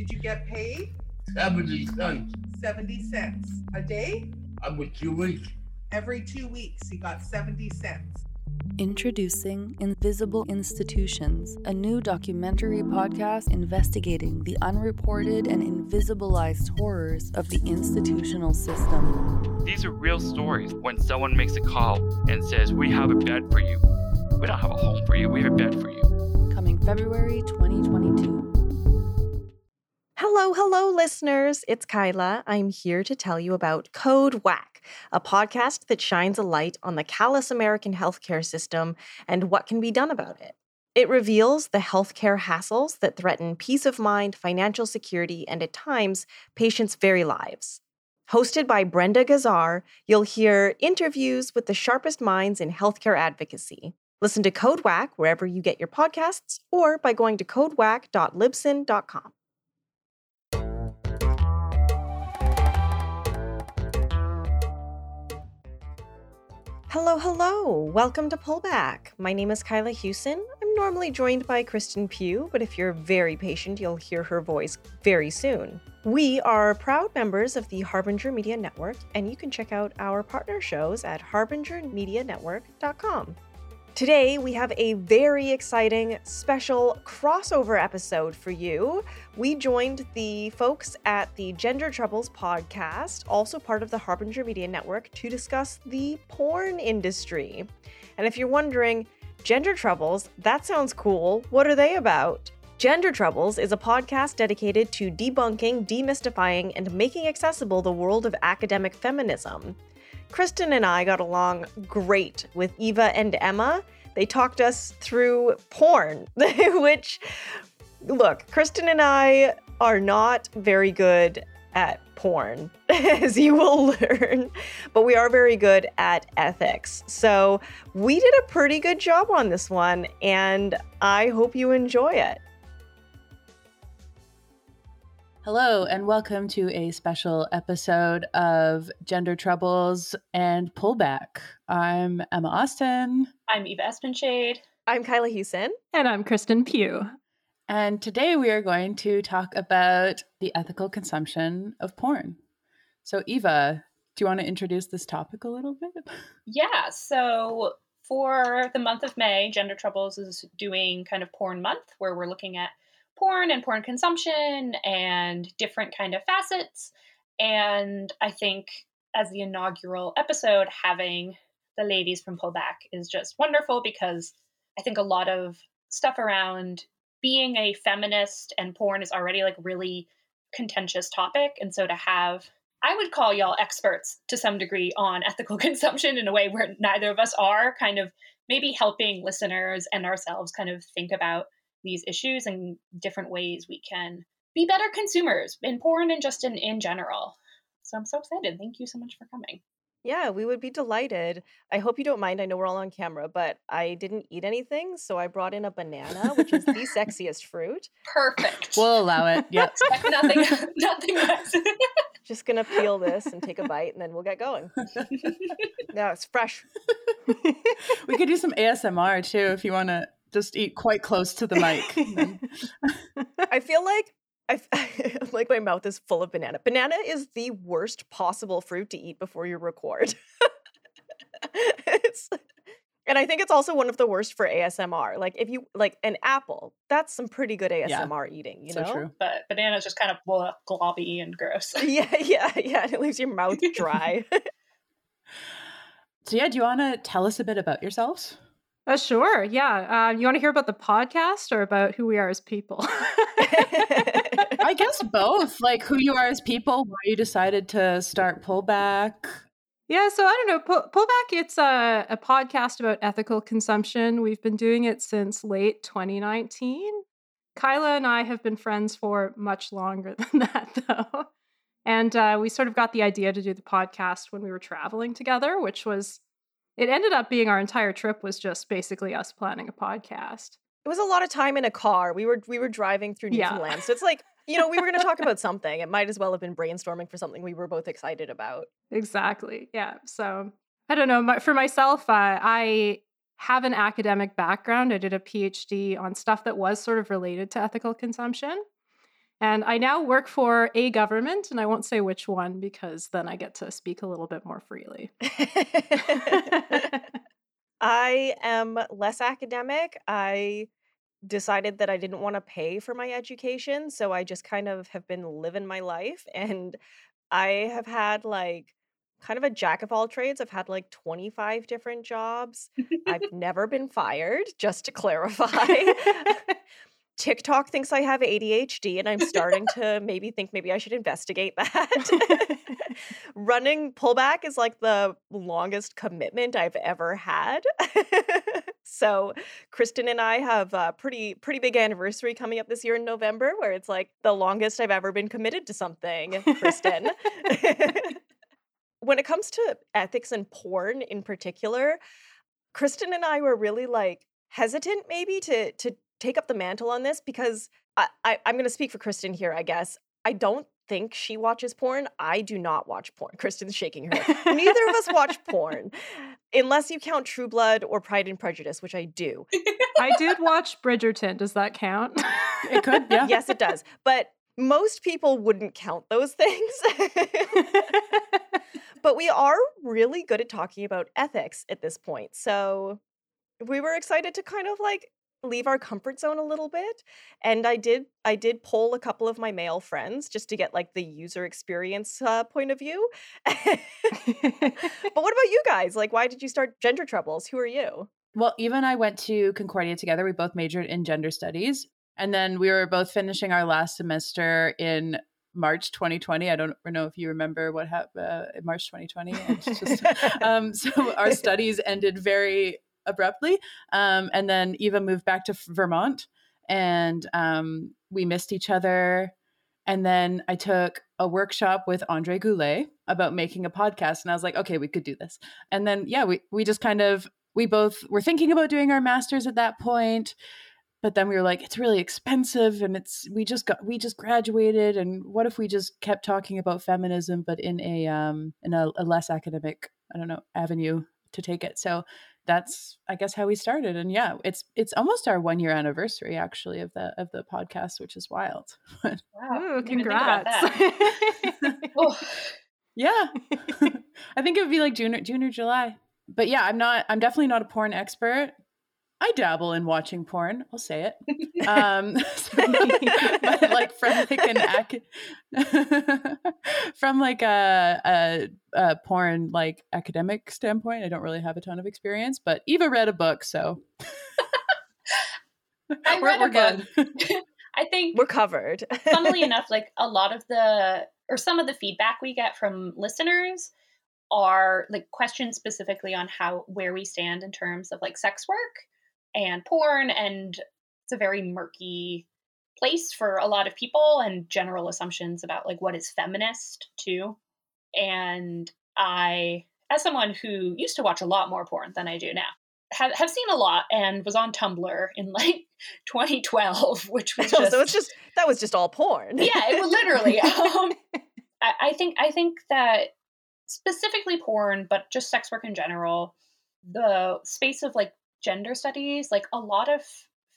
Did you get paid? 70 cents. 70 cents. A day? Every two weeks. Every two weeks, he got 70 cents. Introducing Invisible Institutions, a new documentary podcast investigating the unreported and invisibilized horrors of the institutional system. These are real stories. When someone makes a call and says, We have a bed for you, we don't have a home for you, we have a bed for you. Coming February 2022. Hello, hello, listeners. It's Kyla. I'm here to tell you about Code Whack, a podcast that shines a light on the callous American healthcare system and what can be done about it. It reveals the healthcare hassles that threaten peace of mind, financial security, and at times, patients' very lives. Hosted by Brenda Gazzar, you'll hear interviews with the sharpest minds in healthcare advocacy. Listen to Code Whack wherever you get your podcasts or by going to codewhack.libsyn.com. Hello, hello. Welcome to Pullback. My name is Kyla Hewson. I'm normally joined by Kristen Pugh, but if you're very patient, you'll hear her voice very soon. We are proud members of the Harbinger Media Network, and you can check out our partner shows at harbingermedianetwork.com. Today, we have a very exciting special crossover episode for you. We joined the folks at the Gender Troubles podcast, also part of the Harbinger Media Network, to discuss the porn industry. And if you're wondering, Gender Troubles, that sounds cool. What are they about? Gender Troubles is a podcast dedicated to debunking, demystifying, and making accessible the world of academic feminism. Kristen and I got along great with Eva and Emma. They talked us through porn, which, look, Kristen and I are not very good at porn, as you will learn, but we are very good at ethics. So we did a pretty good job on this one, and I hope you enjoy it. Hello, and welcome to a special episode of Gender Troubles and Pullback. I'm Emma Austin. I'm Eva Espenshade. I'm Kyla Hewson. And I'm Kristen Pugh. And today we are going to talk about the ethical consumption of porn. So, Eva, do you want to introduce this topic a little bit? Yeah. So, for the month of May, Gender Troubles is doing kind of porn month where we're looking at porn and porn consumption and different kind of facets. And I think as the inaugural episode, having the ladies from Pullback is just wonderful because I think a lot of stuff around being a feminist and porn is already like really contentious topic. And so to have I would call y'all experts to some degree on ethical consumption in a way where neither of us are, kind of maybe helping listeners and ourselves kind of think about these issues and different ways we can be better consumers in porn and just in, in general. So I'm so excited. Thank you so much for coming. Yeah, we would be delighted. I hope you don't mind. I know we're all on camera, but I didn't eat anything, so I brought in a banana, which is the sexiest fruit. Perfect. We'll allow it. Yep. nothing, nothing less. Just gonna peel this and take a bite, and then we'll get going. No, it's fresh. we could do some ASMR too if you want to just eat quite close to the mic. I feel like I like my mouth is full of banana. Banana is the worst possible fruit to eat before you record. it's, and I think it's also one of the worst for ASMR. Like if you like an apple, that's some pretty good ASMR eating, you so know? true. But banana's just kind of blah, globby and gross. Yeah, yeah, yeah. And it leaves your mouth dry. So yeah, do you want to tell us a bit about yourselves? Uh, sure. Yeah. Um, you want to hear about the podcast or about who we are as people? I guess both. Like who you are as people, why you decided to start Pullback. yeah. So I don't know. Pull, Pullback, it's a, a podcast about ethical consumption. We've been doing it since late 2019. Kyla and I have been friends for much longer than that, though. And uh, we sort of got the idea to do the podcast when we were traveling together, which was it ended up being our entire trip was just basically us planning a podcast. It was a lot of time in a car. We were we were driving through Yeah. Newfoundland. So it's like, you know, we were going to talk about something. It might as well have been brainstorming for something we were both excited about. Exactly. Yeah. So I don't know. My, for myself, uh, I have an academic background. I did a PhD on stuff that was sort of related to ethical consumption. And I now work for a government, and I won't say which one because then I get to speak a little bit more freely. I am less academic. I decided that I didn't want to pay for my education, so I just kind of have been living my life and I have had like kind of a jack of all trades. I've had like 25 different jobs. I've never been fired, just to clarify. TikTok thinks I have ADHD, and I'm starting to maybe think maybe I should investigate that. Running pullback is like the longest commitment I've ever had. so, Kristen and I have a pretty pretty big anniversary coming up this year in November, where it's like the longest I've ever been committed to something. Kristen. when it comes to ethics and porn in particular, Kristen and I were really like hesitant maybe to to take up the mantle on this because I, I I'm going to speak for Kristen here. I guess I don't think she watches porn. I do not watch porn. Kristen's shaking her head. Neither of us watch porn, unless you count True Blood or Pride and Prejudice, which I do. I did watch Bridgerton. Does that count? It could, yeah. Yes, it does. But most people wouldn't count those things. but we are really good at talking about ethics at this point. So we were excited to kind of like leave our comfort zone a little bit and i did i did poll a couple of my male friends just to get like the user experience uh, point of view but what about you guys like why did you start gender troubles who are you Well, Eva and I went to Concordia together. We both majored in gender studies. And then we were both finishing our last semester in March 2020. I don't know if you remember what happened uh, in March 2020. It's just, um, so our studies ended very abruptly. Um, and then Eva moved back to Vermont and um, we missed each other. And then I took a workshop with Andre Goulet about making a podcast. And I was like, okay, we could do this. And then, yeah, we, we just kind of, we both were thinking about doing our masters at that point but then we were like it's really expensive and it's we just got we just graduated and what if we just kept talking about feminism but in a um in a, a less academic i don't know avenue to take it so that's i guess how we started and yeah it's it's almost our one year anniversary actually of the of the podcast which is wild But Wow. Ooh, didn't even think about congrats. Oh, yeah i think it would be like june or june or july but yeah i'm not i'm definitely not a porn expert i dabble in watching porn i'll say it um but like from like an ac- from like a, a, a porn like academic standpoint i don't really have a ton of experience but eva read a book so I We're- a we're book. good. I think we're covered funnily enough, like a lot of the or some of the feedback we get from listeners are like questions specifically on how where we stand in terms of like sex work and porn and it's a very murky place for a lot of people and general assumptions about like what is feminist too and i as someone who used to watch a lot more porn than i do now have, have seen a lot and was on tumblr in like 2012 which was just so it's just that was just all porn yeah, it was literally. Um, I, I think I think that specifically porn, but just sex work in general, the space of like gender studies, like a lot of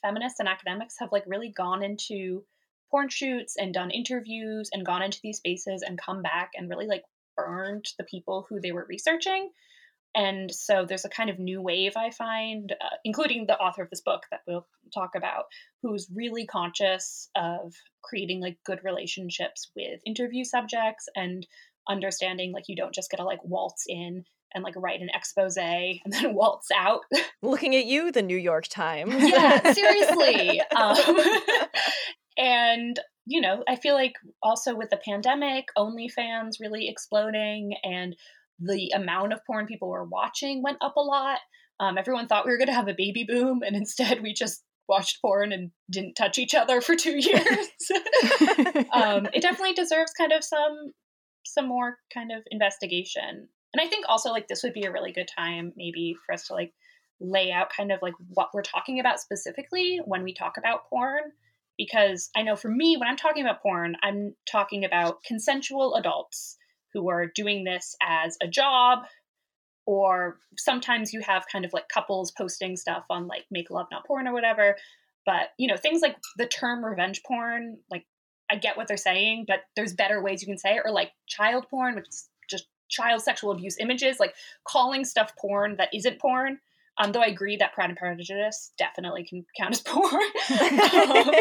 feminists and academics have like really gone into porn shoots and done interviews and gone into these spaces and come back and really like burned the people who they were researching. And so there's a kind of new wave I find, uh, including the author of this book that we'll talk about, who's really conscious of creating like good relationships with interview subjects and understanding like you don't just get to like waltz in and like write an expose and then waltz out. looking at you the new york times yeah, seriously. Um, and you know, I feel like also with the pandemic, OnlyFans really exploding and the amount of porn people were watching went up a lot. Um, everyone thought we were going to have a baby boom, and instead we just watched porn and didn't touch each other for two years. um, it definitely deserves kind of some some more kind of investigation. And I think also like this would be a really good time maybe for us to like lay out kind of like what we're talking about specifically when we talk about porn. Because I know for me when I'm talking about porn, I'm talking about consensual adults who are doing this as a job or sometimes you have kind of like couples posting stuff on like make love not porn or whatever. But you know things like the term revenge porn like I get what they're saying, but there's better ways you can say it, or like child porn, which is child sexual abuse images, like calling stuff porn that isn't porn. Um, though I agree that Pride and Prejudice definitely can count as porn. um,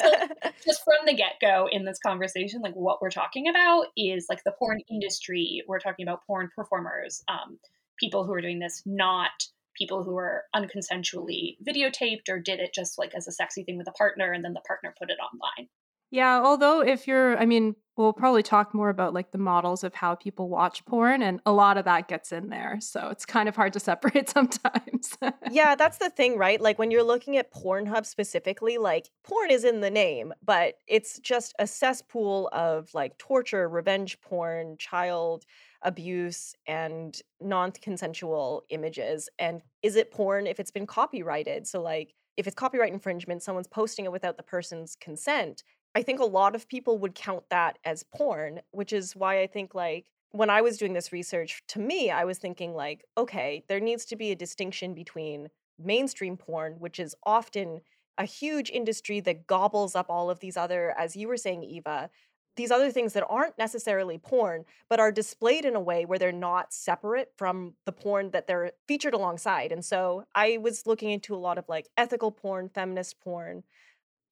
so just from the get go in this conversation, like what we're talking about is like the porn industry. We're talking about porn performers, um, people who are doing this, not people who are unconsensually videotaped or did it just like as a sexy thing with a partner and then the partner put it online. Yeah, although if you're, I mean, we'll probably talk more about like the models of how people watch porn, and a lot of that gets in there. So it's kind of hard to separate sometimes. yeah, that's the thing, right? Like when you're looking at Pornhub specifically, like porn is in the name, but it's just a cesspool of like torture, revenge porn, child abuse, and non consensual images. And is it porn if it's been copyrighted? So, like, if it's copyright infringement, someone's posting it without the person's consent I think a lot of people would count that as porn, which is why I think like when I was doing this research, to me, I was thinking like, okay, there needs to be a distinction between mainstream porn, which is often a huge industry that gobbles up all of these other, as you were saying, Eva, these other things that aren't necessarily porn, but are displayed in a way where they're not separate from the porn that they're featured alongside. And so I was looking into a lot of like ethical porn, feminist porn,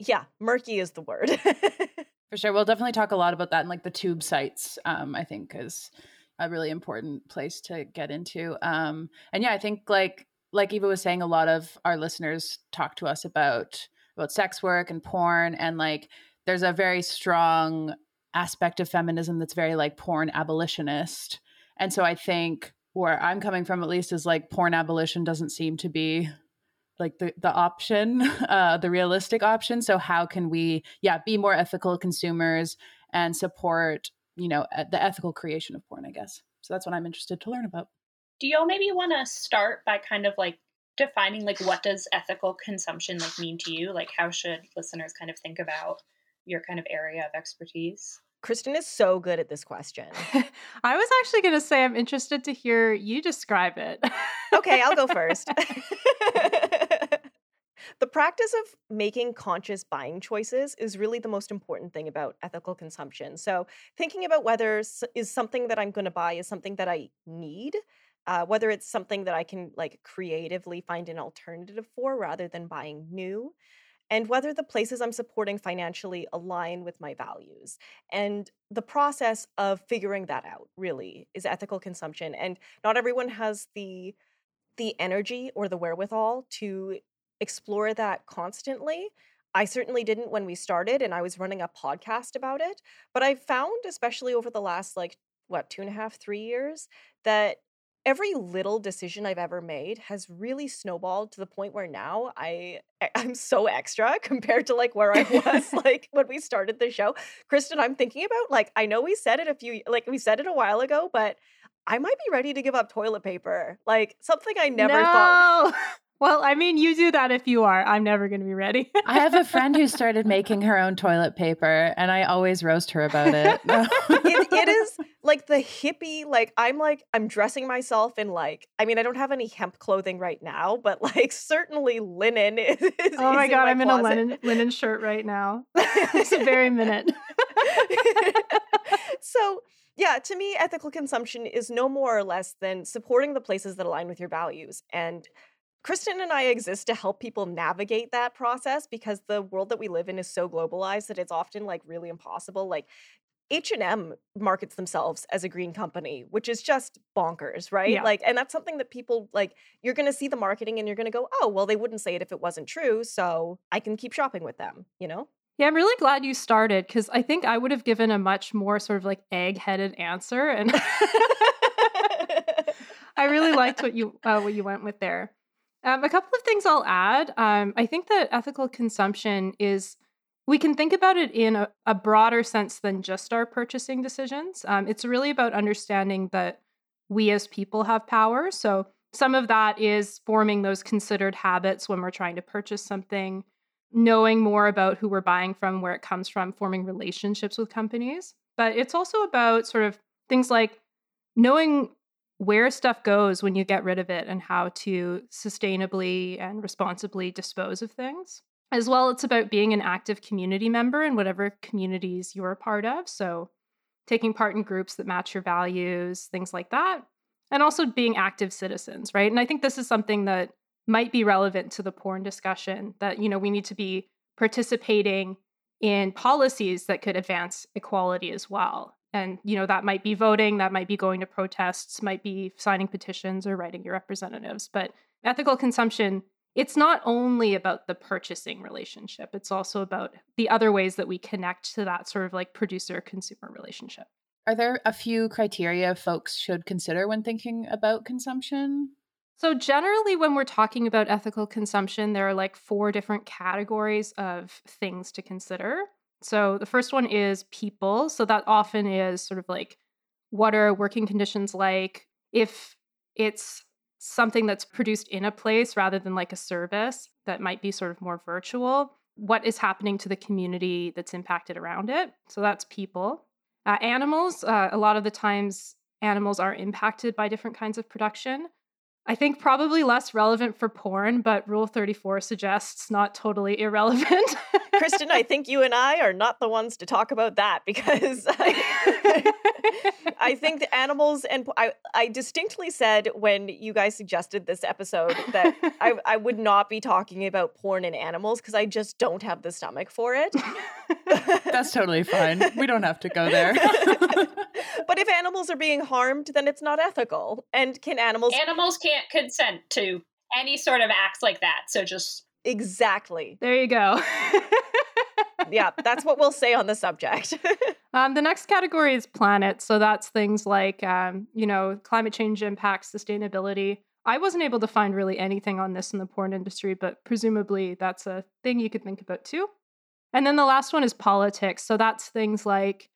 yeah, murky is the word. For sure. We'll definitely talk a lot about that and like the tube sites, um, I think is a really important place to get into. Um, and yeah, I think like like Eva was saying, a lot of our listeners talk to us about about sex work and porn and like there's a very strong aspect of feminism that's very like porn abolitionist. And so I think where I'm coming from at least is like porn abolition doesn't seem to be like the the option uh the realistic option so how can we yeah be more ethical consumers and support you know the ethical creation of porn i guess so that's what i'm interested to learn about do y'all maybe want to start by kind of like defining like what does ethical consumption like mean to you like how should listeners kind of think about your kind of area of expertise Kristen is so good at this question. I was actually going to say I'm interested to hear you describe it. okay, I'll go first. The practice of making conscious buying choices is really the most important thing about ethical consumption. So, thinking about whether is something that I'm going to buy is something that I need, uh, whether it's something that I can like creatively find an alternative for rather than buying new, and whether the places I'm supporting financially align with my values. And the process of figuring that out really is ethical consumption. And not everyone has the the energy or the wherewithal to explore that constantly. I certainly didn't when we started, and I was running a podcast about it. But I found, especially over the last like, what, two and a half, three years, that every little decision I've ever made has really snowballed to the point where now I eh, I'm so extra compared to like where I was like when we started the show. Kristen, I'm thinking about like I know we said it a few like we said it a while ago, but I might be ready to give up toilet paper. Like something I never no. thought. Well, I mean, you do that if you are. I'm never going to be ready. I have a friend who started making her own toilet paper, and I always roast her about it. it, it is like the hippie, like, I'm like, I'm dressing myself in like, I mean, I don't have any hemp clothing right now, but like, certainly linen is. is oh my is God, in I'm closet. in a linen, linen shirt right now. it's a very minute. so, yeah, to me, ethical consumption is no more or less than supporting the places that align with your values. And Kristen and I exist to help people navigate that process because the world that we live in is so globalized that it's often like really impossible. Like H&M markets themselves as a green company, which is just bonkers, right? Yeah. Like and that's something that people like you're going to see the marketing and you're going to go, "Oh, well they wouldn't say it if it wasn't true, so I can keep shopping with them," you know? Yeah, I'm really glad you started because I think I would have given a much more sort of like egg-headed answer, and I really liked what you uh, what you went with there. Um, a couple of things I'll add. Um, I think that ethical consumption is, we can think about it in a, a broader sense than just our purchasing decisions. Um, it's really about understanding that we as people have power. So some of that is forming those considered habits when we're trying to purchase something, knowing more about who we're buying from, where it comes from, forming relationships with companies. But it's also about sort of things like knowing where stuff goes when you get rid of it and how to sustainably and responsibly dispose of things. As well, it's about being an active community member in whatever communities you're a part of. So, taking part in groups that match your values, things like that. And also being active citizens, right? And I think this is something that might be relevant to the porn discussion that, you know, we need to be participating in policies that could advance equality as well. And, you know, that might be voting, that might be going to protests, might be signing petitions or writing your representatives. But ethical consumption, it's not only about the purchasing relationship, it's also about the other ways that we connect to that sort of like producer consumer relationship. Are there a few criteria folks should consider when thinking about consumption? So, generally, when we're talking about ethical consumption, there are like four different categories of things to consider. So, the first one is people. So, that often is sort of like what are working conditions like? If it's something that's produced in a place rather than like a service that might be sort of more virtual, what is happening to the community that's impacted around it? So, that's people. Uh, animals, uh, a lot of the times, animals are impacted by different kinds of production. I think probably less relevant for porn, but Rule 34 suggests not totally irrelevant. Kristen, I think you and I are not the ones to talk about that because I, I think the animals and I, I distinctly said when you guys suggested this episode that I, I would not be talking about porn and animals because I just don't have the stomach for it. That's totally fine. We don't have to go there. but if animals are being harmed, then it's not ethical. And can animals Animals can't consent to any sort of acts like that. So just exactly? there you go. Yeah, that's what we'll say on the subject. um, the next category is planet. So that's things like, um, you know, climate change impacts, sustainability. I wasn't able to find really anything on this in the porn industry, but presumably that's a thing you could think about too. And then the last one is politics. So that's things like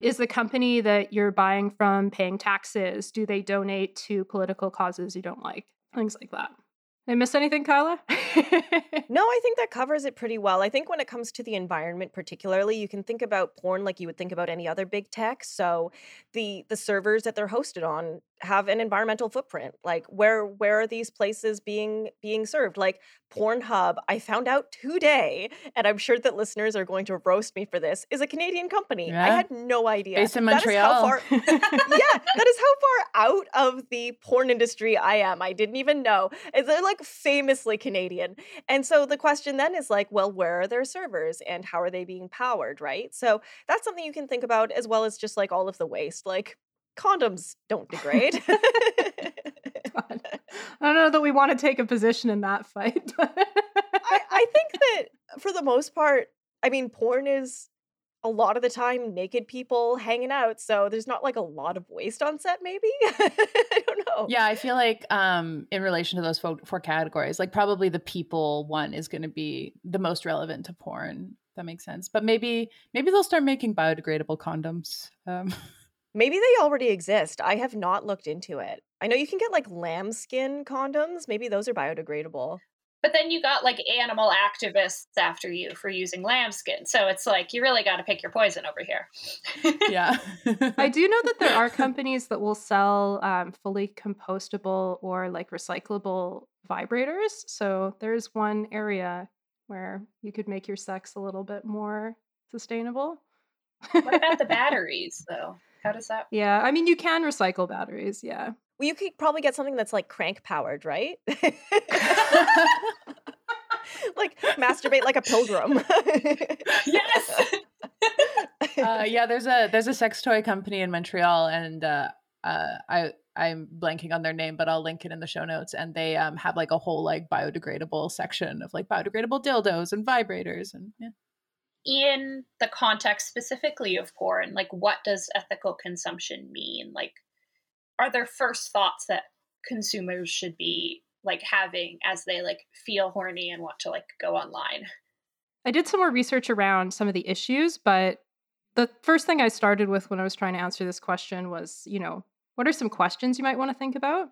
is the company that you're buying from paying taxes? Do they donate to political causes you don't like? Things like that. Did I miss anything, Kyla? no, I think that covers it pretty well. I think when it comes to the environment particularly, you can think about porn like you would think about any other big tech. So the the servers that they're hosted on have an environmental footprint like where where are these places being being served? Like pornhub i found out today and i'm sure that listeners are going to roast me for this is a canadian company. Yeah. i had no idea. Based in is Montreal. how far, yeah that is how far out of the porn industry i am. I didn't even know. And they're like famously canadian. And so the question then is like well where are their servers and how are they being powered right? So that's something you can think about as well as just like all of the waste. Like condoms don't degrade. I don't know that we want to take a position in that fight. I, I think that for the most part, I mean, porn is a lot of the time naked people hanging out, so there's not like a lot of waste on set, maybe? I don't know. Yeah, I feel like um, in relation to those four, four categories, like probably the people one is going to be the most relevant to porn. That makes sense. But maybe maybe they'll start making biodegradable condoms. Um, Maybe they already exist. I have not looked into it. I know you can get like lamb condoms. Maybe those are biodegradable. But then you got like animal activists after you for using lambskin. So it's like you really got to pick your poison over here. yeah. I do know that there are companies that will sell um, fully compostable or like recyclable vibrators. So there's one area where you could make your sex a little bit more sustainable. what about the batteries though? How does that Yeah, I mean, you can recycle batteries. Yeah. Well, you could probably get something that's like crank powered, right? like masturbate like a pilgrim. Yes. uh, yeah, there's a there's a sex toy company in Montreal, and uh, uh, I I'm blanking on their name, but I'll link it in the show notes. And they um, have like a whole like biodegradable section of like biodegradable dildos and vibrators, and yeah. In the context specifically of porn, like what does ethical consumption mean? Like, are there first thoughts that consumers should be like having as they like feel horny and want to like go online? I did some more research around some of the issues, but the first thing I started with when I was trying to answer this question was, you know, what are some questions you might want to think about?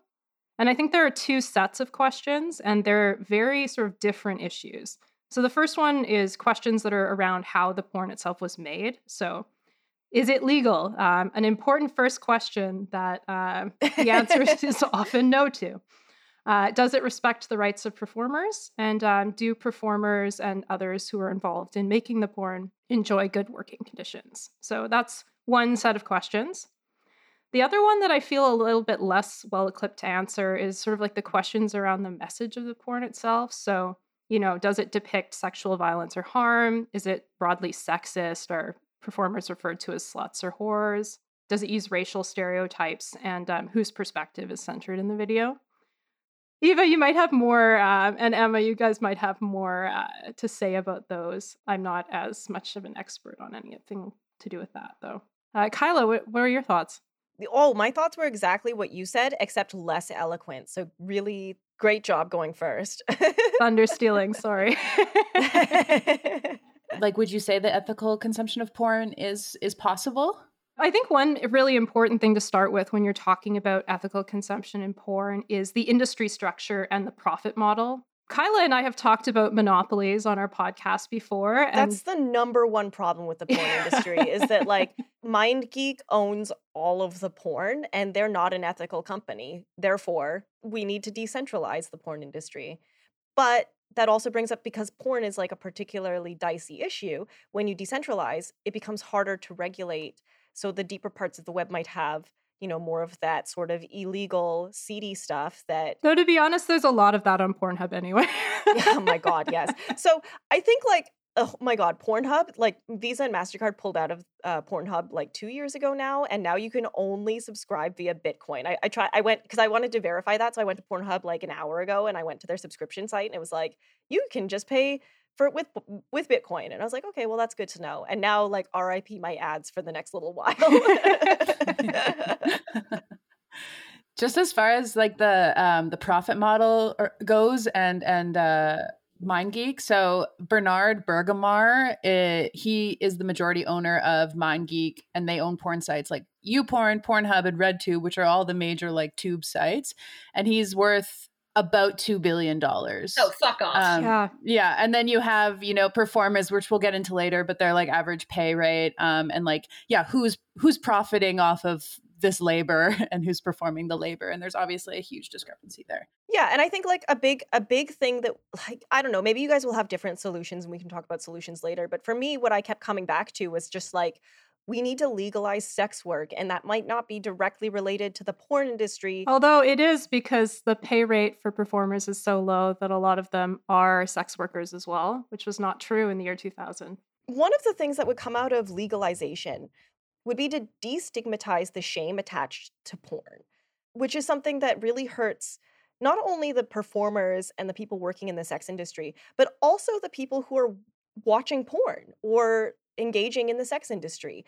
And I think there are two sets of questions, and they're very sort of different issues. So the first one is questions that are around how the porn itself was made. So, is it legal? Um, an important first question that uh, the answer is often no to. Uh, does it respect the rights of performers? And um, do performers and others who are involved in making the porn enjoy good working conditions? So that's one set of questions. The other one that I feel a little bit less well equipped to answer is sort of like the questions around the message of the porn itself. So, you know, does it depict sexual violence or harm? Is it broadly sexist? Are performers referred to as sluts or whores? Does it use racial stereotypes? And um, whose perspective is centered in the video? Eva, you might have more, uh, and Emma, you guys might have more uh, to say about those. I'm not as much of an expert on anything to do with that, though. Uh, Kyla, what, what are your thoughts? Oh, my thoughts were exactly what you said, except less eloquent. So, really great job going first. Thunder stealing, sorry. like, would you say the ethical consumption of porn is is possible? I think one really important thing to start with when you're talking about ethical consumption in porn is the industry structure and the profit model. Kyla and I have talked about monopolies on our podcast before. And That's the number one problem with the porn industry is that like MindGeek owns all of the porn and they're not an ethical company. Therefore, we need to decentralize the porn industry. But that also brings up because porn is like a particularly dicey issue. When you decentralize, it becomes harder to regulate. So the deeper parts of the web might have you know more of that sort of illegal seedy stuff that though to be honest there's a lot of that on pornhub anyway. Oh my god yes. So i think like oh my god pornhub like visa and mastercard pulled out of uh, pornhub like two years ago now and now you can only subscribe via bitcoin. I, I try i went because i wanted to verify that so i went to pornhub like an hour ago and i went to their subscription site and it was like you can just pay for with with Bitcoin. And I was like, okay, well that's good to know. And now like RIP my ads for the next little while. Just as far as like the um the profit model goes and and uh MindGeek. So Bernard Bergmair, uh, he is the majority owner of MindGeek, and they own porn sites like YouPorn, Pornhub, and RedTube, which are all the major like tube sites. And he's worth about two billion dollars. Oh, fuck off! Um, yeah, yeah, and then you have you know performers, which we'll get into later, but they're like average pay rate, um, and like yeah, who's who's profiting off of this labor and who's performing the labor, and there's obviously a huge discrepancy there. Yeah, and I think like a big a big thing that like I don't know, maybe you guys will have different solutions, and we can talk about solutions later. But for me, what I kept coming back to was just like we need to legalize sex work and that might not be directly related to the porn industry. Although it is because the pay rate for performers is so low that a lot of them are sex workers as well which was not true in the year 2000 one of the things that would come out of legalization would be to destigmatize the shame attached to porn which is something that really hurts not only the performers and the people working in the sex industry but also the people who are watching porn or engaging in the sex industry.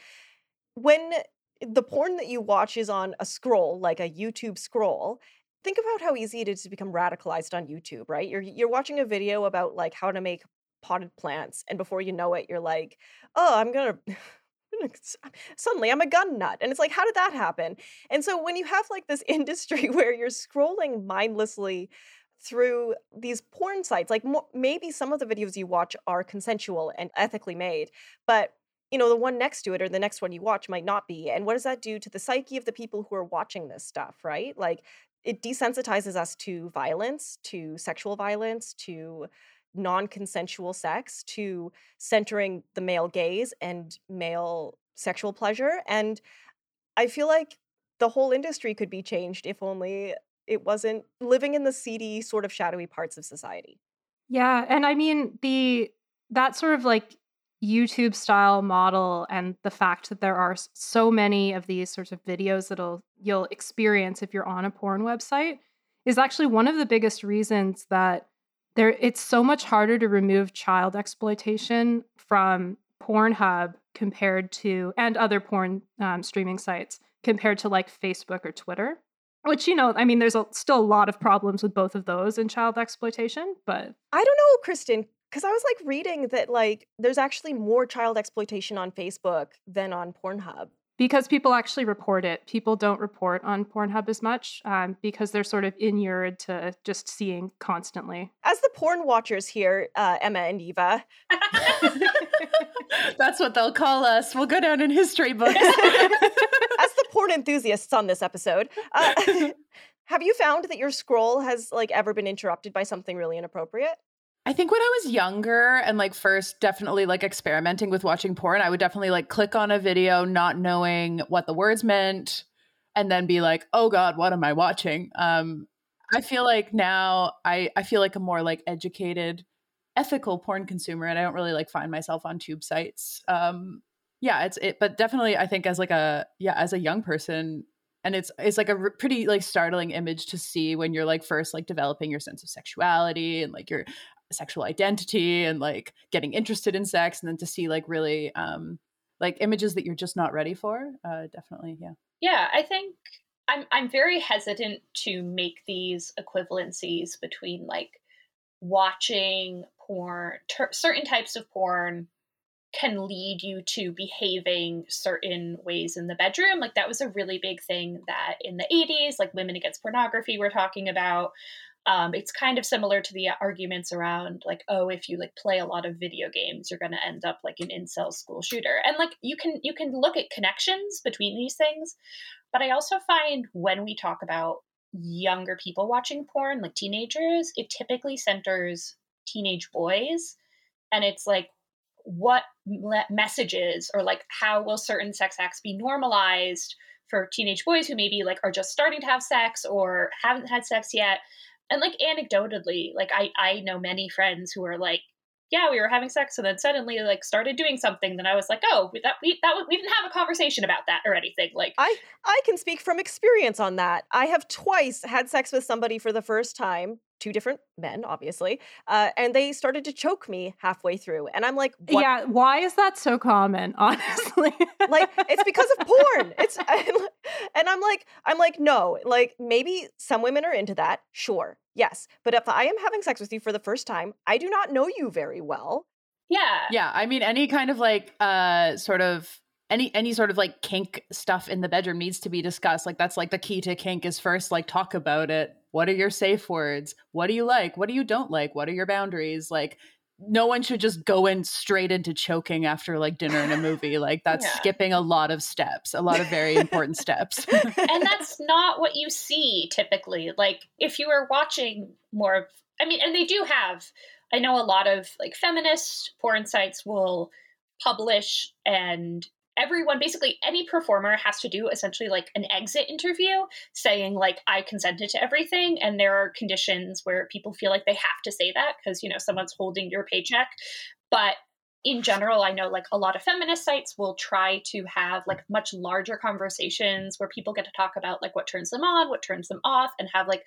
When the porn that you watch is on a scroll, like a YouTube scroll, think about how easy it is to become radicalized on YouTube, right? You're you're watching a video about like how to make potted plants and before you know it you're like, "Oh, I'm going to suddenly I'm a gun nut. And it's like, how did that happen? And so when you have like this industry where you're scrolling mindlessly through these porn sites. Like mo- maybe some of the videos you watch are consensual and ethically made, but you know the one next to it or the next one you watch might not be. And what does that do to the psyche of the people who are watching this stuff, right? Like it desensitizes us to violence, to sexual violence, to non-consensual sex, to centering the male gaze and male sexual pleasure and I feel like the whole industry could be changed if only it wasn't living in the seedy sort of shadowy parts of society. Yeah and i mean the that sort of like youtube style model and the fact that there are so many of these sorts of videos that'll you'll experience if you're on a porn website is actually one of the biggest reasons that there it's so much harder to remove child exploitation from pornhub compared to and other porn um, streaming sites compared to like facebook or twitter which you know i mean there's a, still a lot of problems with both of those in child exploitation but i don't know kristen because i was like reading that like there's actually more child exploitation on facebook than on pornhub. Because people actually report it. People don't report on pornhub as much um, because they're sort of inured to just seeing constantly. As the porn watchers here uh, emma and eva. That's what they'll call us. We'll go down in history books as enthusiasts on this episode. Uh, Have you found that your scroll has like ever been interrupted by something really inappropriate? I think when I was younger and like first definitely like experimenting with watching porn, I would definitely like click on a video not knowing what the words meant and then be like, "Oh god, what am I watching?" Um I feel like now I I feel like a more like educated ethical porn consumer and I don't really like find myself on tube sites. Um yeah, it's it but definitely I think as like a yeah, as a young person and it's it's like a pretty like startling image to see when you're like first like developing your sense of sexuality and like your sexual identity and like getting interested in sex and then to see like really um like images that you're just not ready for uh definitely yeah. Yeah, I think I'm I'm very hesitant to make these equivalencies between like watching porn, ter- certain types of porn can lead you to behaving certain ways in the bedroom. Like that was a really big thing that in the 80s, like women against pornography we're talking about. Um, it's kind of similar to the arguments around like, oh, if you like play a lot of video games, you're gonna end up like an incel school shooter. And like you can you can look at connections between these things, but I also find when we talk about younger people watching porn, like teenagers, it typically centers teenage boys. And it's like, what messages or like how will certain sex acts be normalized for teenage boys who maybe like are just starting to have sex or haven't had sex yet? And like anecdotally, like I, I know many friends who are like, yeah, we were having sex, and then suddenly like started doing something. Then I was like, oh, that we that we didn't have a conversation about that or anything. Like, I I can speak from experience on that. I have twice had sex with somebody for the first time, two different men, obviously, uh, and they started to choke me halfway through, and I'm like, what? Yeah, why is that so common? Honestly, like it's because of porn. It's and I'm like, I'm like, no, like maybe some women are into that, sure, yes, but if I am having sex with you for the first time, I do not know you very well. yeah, yeah i mean any kind of like uh sort of any any sort of like kink stuff in the bedroom needs to be discussed. Like that's like the key to kink is first like talk about it. What are your safe words? What do you like? What do you don't like? What are your boundaries? Like no one should just go in straight into choking after like dinner in a movie. Like that's Yeah. skipping a lot of steps a lot of very important steps. And that's not what you see typically. Like if you are watching more of I mean, and they do have I know a lot of like feminist porn sites will publish and everyone basically any performer has to do essentially like an exit interview saying like I consented to everything and there are conditions where people feel like they have to say that because you know someone's holding your paycheck. But in general i know like a lot of feminist sites will try to have like much larger conversations where people get to talk about like what turns them on what turns them off and have like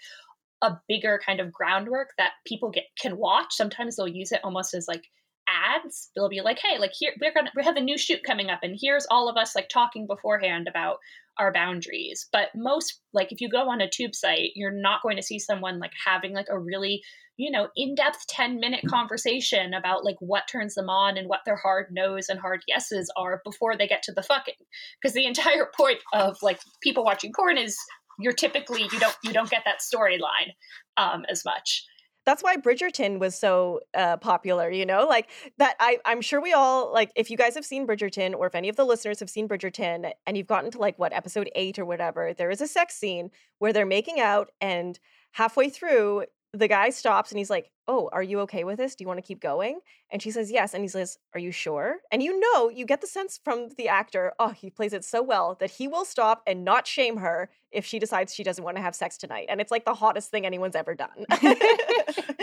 a bigger kind of groundwork that people get can watch. Sometimes they'll use it almost as like ads they'll be like hey like here we're gonna we have a new shoot coming up and here's all of us like talking beforehand about our boundaries. But most like if you go on a tube site you're not going to see someone like having like a really you know in-depth 10 minute conversation about like what turns them on and what their hard no's and hard yeses are before they get to the fucking because the entire point of like people watching porn is you're typically you don't you don't get that storyline um as much That's why Bridgerton was so uh, popular, you know, like that. I, I'm sure we all like if you guys have seen Bridgerton, or if any of the listeners have seen Bridgerton, and you've gotten to like what episode eight or whatever, there is a sex scene where they're making out, and halfway through, the guy stops and he's like, "Oh, are you okay with this? Do you want to keep going?" And she says, "Yes." And he says, "Are you sure?" And you know, you get the sense from the actor, oh, he plays it so well that he will stop and not shame her if she decides she doesn't want to have sex tonight. And it's like the hottest thing anyone's ever done.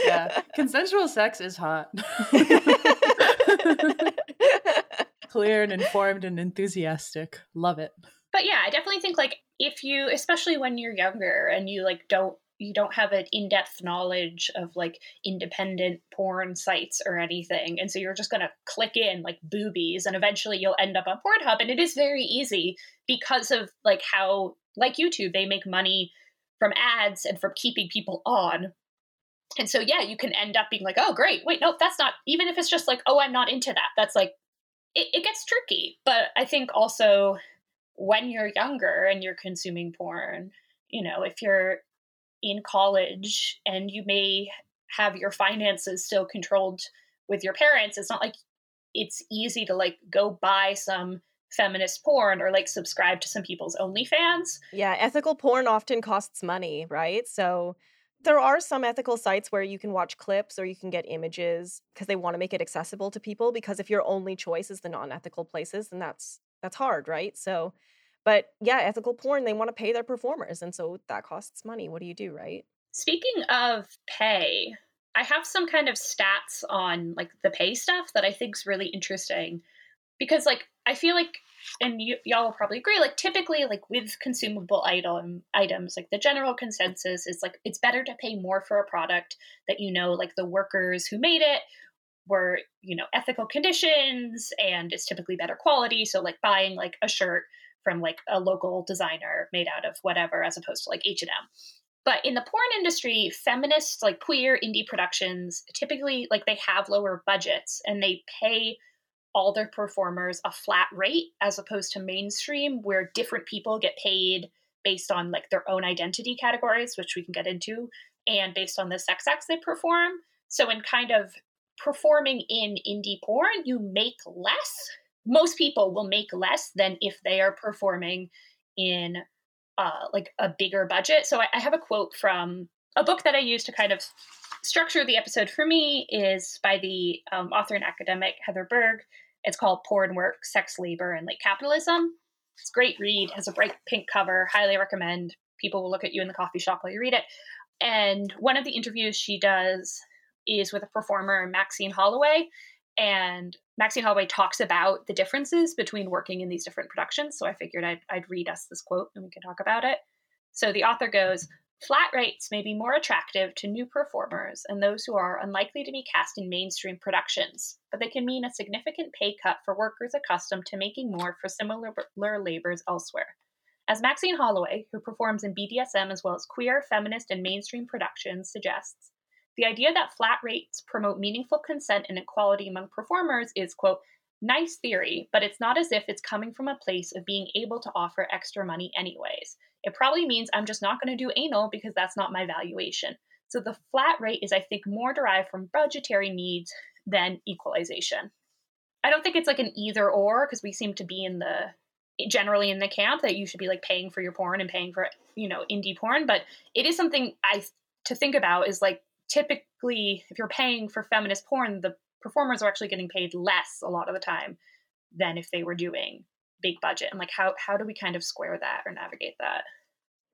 yeah consensual sex is hot clear and informed and enthusiastic love it but yeah i definitely think like if you especially when you're younger and you like don't you don't have an in-depth knowledge of like independent porn sites or anything and so you're just going to click in like boobies and eventually you'll end up on pornhub and it is very easy because of like how like youtube they make money from ads and from keeping people on. And so yeah you can end up being like oh great wait no that's not even if it's just like oh i'm not into that that's like it, it gets tricky but i think also when you're younger and you're consuming porn you know if you're in college and you may have your finances still controlled with your parents it's not like it's easy to like go buy some feminist porn or like subscribe to some people's OnlyFans. Yeah, ethical porn often costs money, right? So there are some ethical sites where you can watch clips or you can get images because they want to make it accessible to people because if your only choice is the non-ethical places, then that's that's hard, right? So but yeah, ethical porn, they want to pay their performers and so that costs money. What do you do, right? Speaking of pay, I have some kind of stats on like the pay stuff that I think is really interesting because like I feel like and you, y'all will probably agree like typically like with consumable item items like the general consensus is like it's better to pay more for a product that you know like the workers who made it were you know ethical conditions and it's typically better quality so like buying like a shirt from like a local designer made out of whatever as opposed to like H&M but in the porn industry feminist like queer indie productions typically like they have lower budgets and they pay all their performers a flat rate as opposed to mainstream where different people get paid based on like their own identity categories which we can get into and based on the sex acts they perform. So in kind of performing in indie porn you make less most people will make less than if they are performing in uh, like a bigger budget so I, I have a quote from a book that i use to kind of structure the episode for me is by the um, author and academic heather berg it's called Porn Work, Sex, Labor, and Late Capitalism. It's a great read, has a bright pink cover, highly recommend. People will look at you in the coffee shop while you read it. And one of the interviews she does is with a performer, Maxine Holloway. And Maxine Holloway talks about the differences between working in these different productions. So I figured I'd, I'd read us this quote and we can talk about it. So the author goes Flat rates may be more attractive to new performers and those who are unlikely to be cast in mainstream productions, but they can mean a significant pay cut for workers accustomed to making more for similar labors elsewhere. As Maxine Holloway, who performs in BDSM as well as queer, feminist, and mainstream productions, suggests, the idea that flat rates promote meaningful consent and equality among performers is, quote, nice theory, but it's not as if it's coming from a place of being able to offer extra money anyways. It probably means I'm just not going to do anal because that's not my valuation. So the flat rate is, I think, more derived from budgetary needs than equalization. I don't think it's like an either or because we seem to be in the generally in the camp that you should be like paying for your porn and paying for you know indie porn, but it is something I to think about is like typically if you're paying for feminist porn, the performers are actually getting paid less a lot of the time than if they were doing big budget and like how how do we kind of square that or navigate that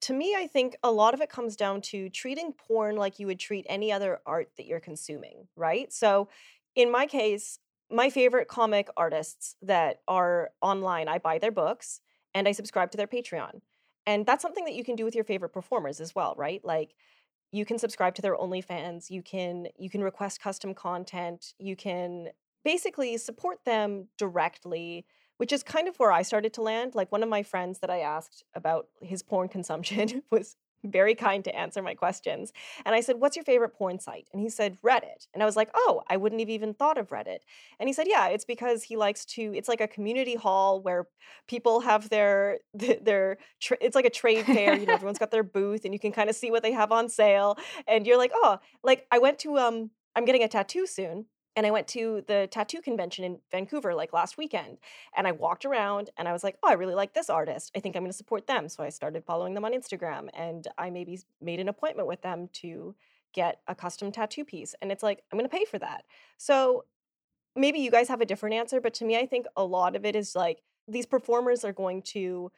to me, I think a lot of it comes down to treating porn like you would treat any other art that you're consuming, right? So, in my case, my favorite comic artists that are online, I buy their books and I subscribe to their Patreon. And that's something that you can do with your favorite performers as well, right? Like you can subscribe to their OnlyFans, you can you can request custom content, you can basically support them directly which is kind of where I started to land. Like one of my friends that I asked about his porn consumption was very kind to answer my questions. And I said, What's your favorite porn site? And he said, Reddit. And I was like, Oh, I wouldn't have even thought of Reddit. And he said, Yeah, it's because he likes to, it's like a community hall where people have their, their, it's like a trade fair. You know, everyone's got their booth and you can kind of see what they have on sale. And you're like, Oh, like I went to, um, I'm getting a tattoo soon and I went to the tattoo convention in Vancouver like last weekend. And I walked around and I was like, oh, I really like this artist. I think I'm going to support them. So I started following them on Instagram and I maybe made an appointment with them to get a custom tattoo piece. And it's like, I'm going to pay for that. So maybe you guys have a different answer. But to me, I think a lot of it is like these performers are going to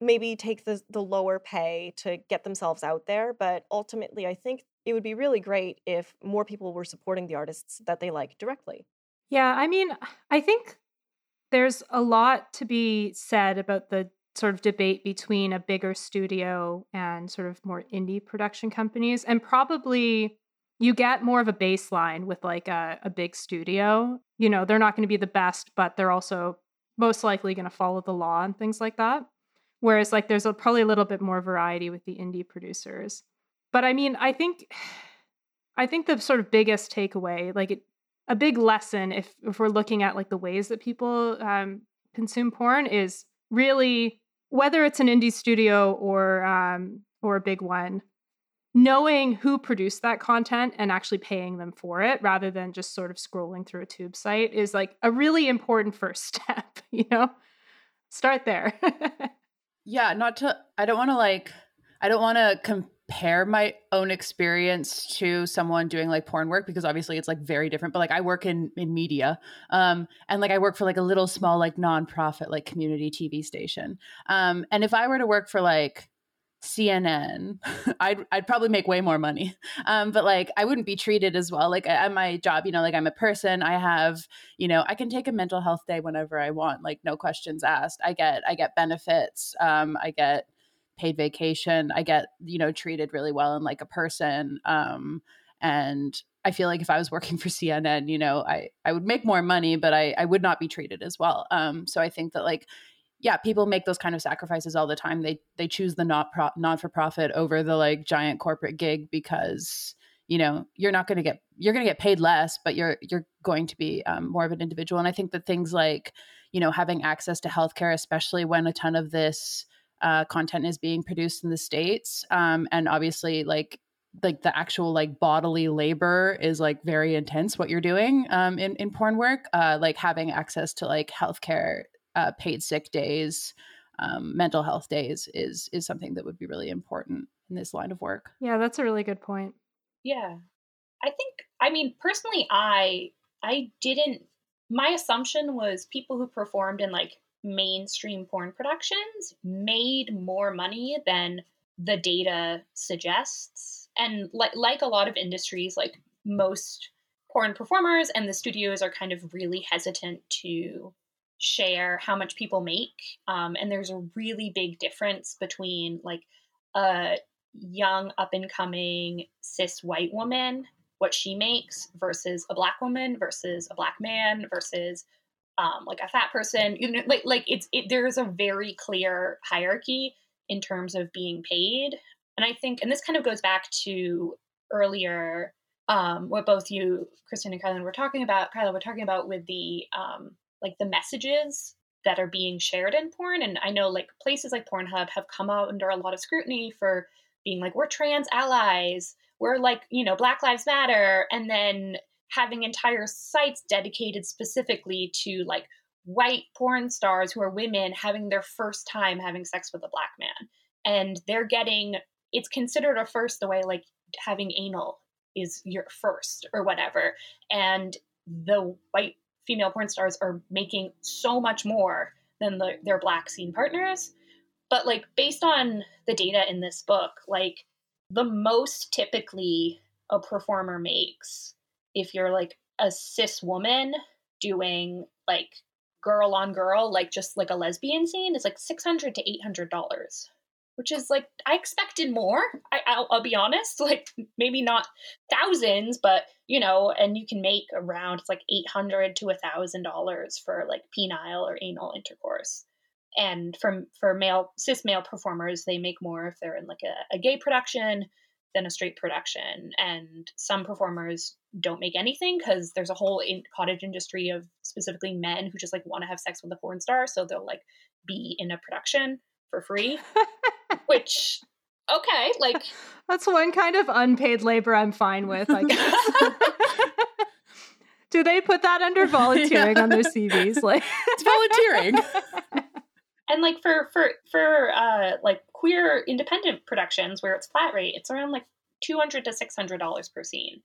maybe take the, the lower pay to get themselves out there. But ultimately, I think it would be really great if more people were supporting the artists that they like directly. Yeah, I mean, I think there's a lot to be said about the sort of debate between a bigger studio and sort of more indie production companies. And probably you get more of a baseline with like a, a big studio. You know, they're not going to be the best, but they're also most likely going to follow the law and things like that. Whereas, like, there's a, probably a little bit more variety with the indie producers. But I mean, I think I think the sort of biggest takeaway, like it, a big lesson, if if we're looking at like the ways that people um, consume porn, is really whether it's an indie studio or um, or a big one, knowing who produced that content and actually paying them for it, rather than just sort of scrolling through a tube site, is like a really important first step. You know, Start there. yeah, not to I don't want to like I don't want to compare my own experience to someone doing like porn work because obviously it's like very different but like I work in in media um and like I work for like a little small like nonprofit like community TV station um and if I were to work for like CNN, I'd I'd probably make way more money. Um, but like I wouldn't be treated as well. Like at my job, you know, like I'm a person. I have, you know, I can take a mental health day whenever I want, like no questions asked. I get I get benefits. Um, I get paid vacation. I get, you know, treated really well and like a person. Um, and I feel like if I was working for CNN, you know, I I would make more money, but I I would not be treated as well. Um, so I think that like yeah, people make those kind of sacrifices all the time. They they choose the not pro- non for profit over the like giant corporate gig because you know you're not going to get you're going to get paid less, but you're you're going to be um, more of an individual. And I think that things like you know having access to healthcare, especially when a ton of this uh, content is being produced in the states, um, and obviously like like the actual like bodily labor is like very intense what you're doing um, in, in porn work uh, like having access to like healthcare uh, paid sick days, um, mental health days is is something that would be really important in this line of work. Yeah, that's a really good point. Yeah. I think I mean personally I I didn't my assumption was people who performed in like mainstream porn productions made more money than the data suggests. And like like a lot of industries like most porn performers and the studios are kind of really hesitant to share how much people make. Um, and there's a really big difference between like a young up and coming cis white woman, what she makes, versus a black woman, versus a black man, versus um, like a fat person. You know, like like it's it, there's a very clear hierarchy in terms of being paid. And I think, and this kind of goes back to earlier um, what both you, Kristen and Kylan, were talking about. Kyla were talking about with the um, like the messages that are being shared in porn. And I know like places like Pornhub have come out under a lot of scrutiny for being like, we're trans allies, we're like, you know, Black Lives Matter, and then having entire sites dedicated specifically to like white porn stars who are women having their first time having sex with a black man. And they're getting it's considered a first the way like having anal is your first or whatever. And the white female porn stars are making so much more than the, their black scene partners. But like based on the data in this book, like the most typically a performer makes if you're like a cis woman doing like girl on girl, like just like a lesbian scene, is like six hundred to eight hundred dollars which is like I expected more. I, I'll, I'll, be honest, like maybe not thousands, but you know, and you can make around it's like eight hundred to a thousand dollars for like penile or anal intercourse. And from for male cis male performers, they make more if they're in like a, a gay production than a straight production. And some performers don't make anything because there's a whole in- cottage industry of specifically men who just like want to have sex with a porn star, so they'll like be in a production for free. which okay, like that's one kind of unpaid labor I'm fine with, I guess. Do they put that under volunteering yeah. on their CVs? Like it's volunteering. And like for for for uh like queer independent productions where it's flat rate, it's around like two hundred to six hundred dollars per scene.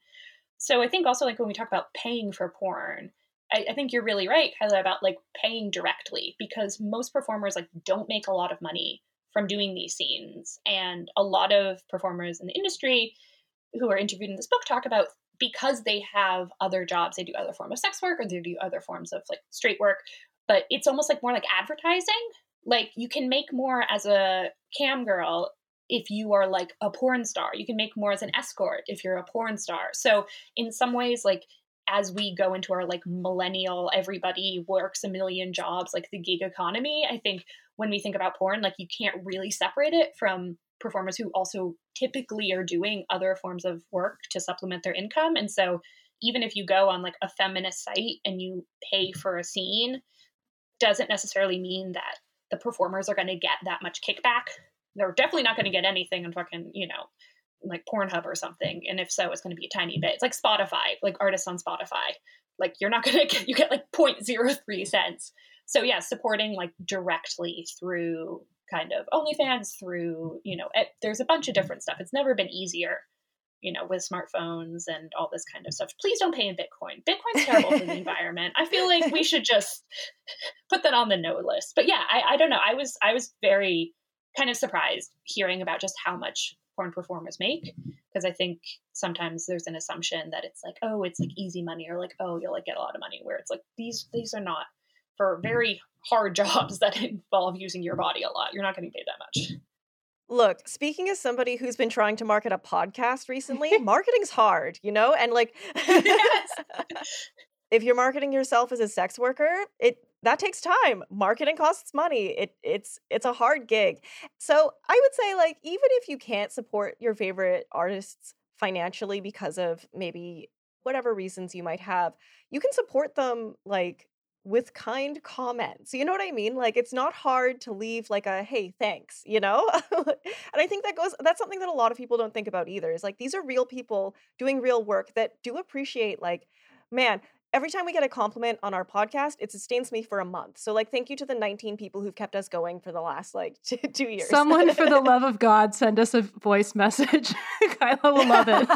So I think also like when we talk about paying for porn, I, I, think you're really right, Kyla, about like paying directly because most performers like don't make a lot of money from doing these scenes. And a lot of performers in the industry who are interviewed in this book talk about because they have other jobs, they do other forms of sex work or they do other forms of like straight work, but it's almost like more like advertising. Like you can make more as a cam girl if you are like a porn star. You can make more as an escort if you're a porn star. So in some ways, like as we go into our like millennial, everybody works a million jobs, like the gig economy, I think when we think about porn, like you can't really separate it from performers who also typically are doing other forms of work to supplement their income. And so even if you go on like a feminist site and you pay for a scene, doesn't necessarily mean that the performers are going to get that much kickback. They're definitely not going to get anything in fucking, you know, like Pornhub or something. And if so, it's going to be a tiny bit. It's like Spotify, like artists on Spotify. Like you're not going to get, you get like 0.03 cents so yeah, supporting like directly through kind of OnlyFans, through you know, it, there's a bunch of different stuff. It's never been easier, you know, with smartphones and all this kind of mm. stuff. Please don't pay in Bitcoin. Bitcoin's terrible for the environment. I feel like we should just put that on the no list. But yeah, I, I don't know. I was I was very kind of surprised hearing about just how much porn performers make because I think sometimes there's an assumption that it's like oh it's like easy money or like oh you'll like get a lot of money where it's like these these are not for very hard jobs that involve using your body a lot. You're not getting paid that much. Look, speaking as somebody who's been trying to market a podcast recently, marketing's hard, you know? And like Yes. if you're marketing yourself as a sex worker, it that takes time. Marketing costs money. It it's it's a hard gig. So, I would say like even if you can't support your favorite artists financially because of maybe whatever reasons you might have, you can support them like with kind comments. You know what I mean? Like it's not hard to leave like a hey, thanks, you know? and I think that goes that's something that a lot of people don't think about either. Is like these are real people doing real work that do appreciate like man, every time we get a compliment on our podcast, it sustains me for a month. So like thank you to the 19 people who've kept us going for the last like 2, two years. Someone, for the love of God, send us a voice message. Kyla will love it.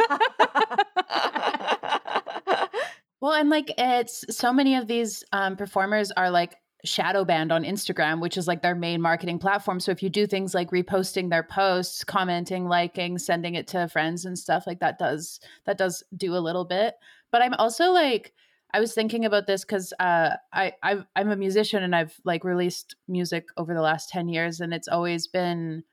Well, and like it's so many of these um, performers are like shadow banned on Instagram, which is like their main marketing platform. So if you do things like reposting their posts, commenting, liking, sending it to friends and stuff like that does that does do a little bit. But I'm also like I was thinking about this because uh, I i I'm a musician and I've like released music over the last ten years, and it's always been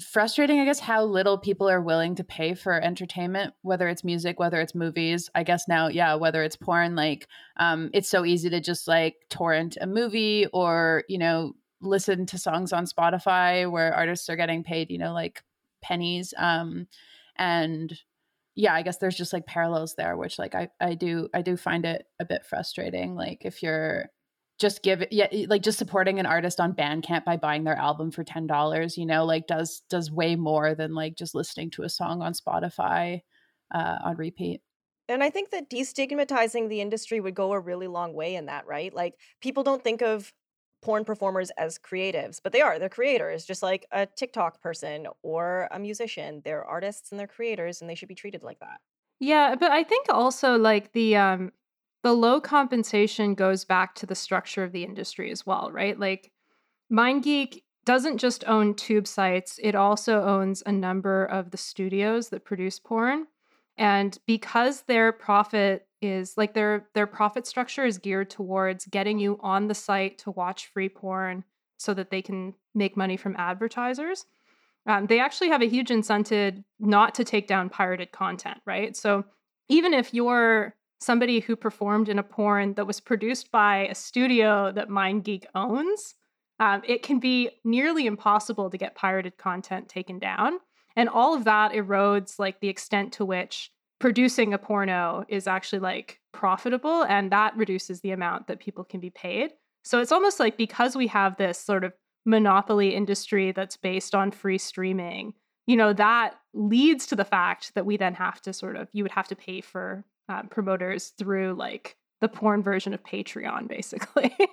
frustrating i guess how little people are willing to pay for entertainment whether it's music whether it's movies. I guess now yeah whether it's porn like um it's so easy to just like torrent a movie or you know listen to songs on spotify where artists are getting paid you know like pennies um and yeah i guess there's just like parallels there which like i i do i do find it a bit frustrating like if you're just give yeah like just supporting an artist on bandcamp by buying their album for $10 you know like does does way more than like just listening to a song on spotify uh, on repeat And I think that destigmatizing the industry would go a really long way in that, right? Like people don't think of porn performers as creatives, but they are. They're creators, just like a TikTok person or a musician. They're artists and they're creators and they should be treated like that. Yeah, but I think also like the um the low compensation goes back to the structure of the industry as well, right? Like MindGeek doesn't just own tube sites, it also owns a number of the studios that produce porn. And because their profit is like their their profit structure is geared towards getting you on the site to watch free porn so that they can make money from advertisers. Um, they actually have a huge incentive not to take down pirated content, right? So even if you're somebody who performed in a porn that was produced by a studio that MindGeek owns, um, it can be nearly impossible to get pirated content taken down. And all of that erodes like the extent to which producing a porno is actually like profitable and that reduces the amount that people can be paid. So it's almost like because we have this sort of monopoly industry that's based on free streaming, you know, that leads to the fact that we then have to sort of, you would have to pay for uh, promoters through like the porn version of Patreon, basically.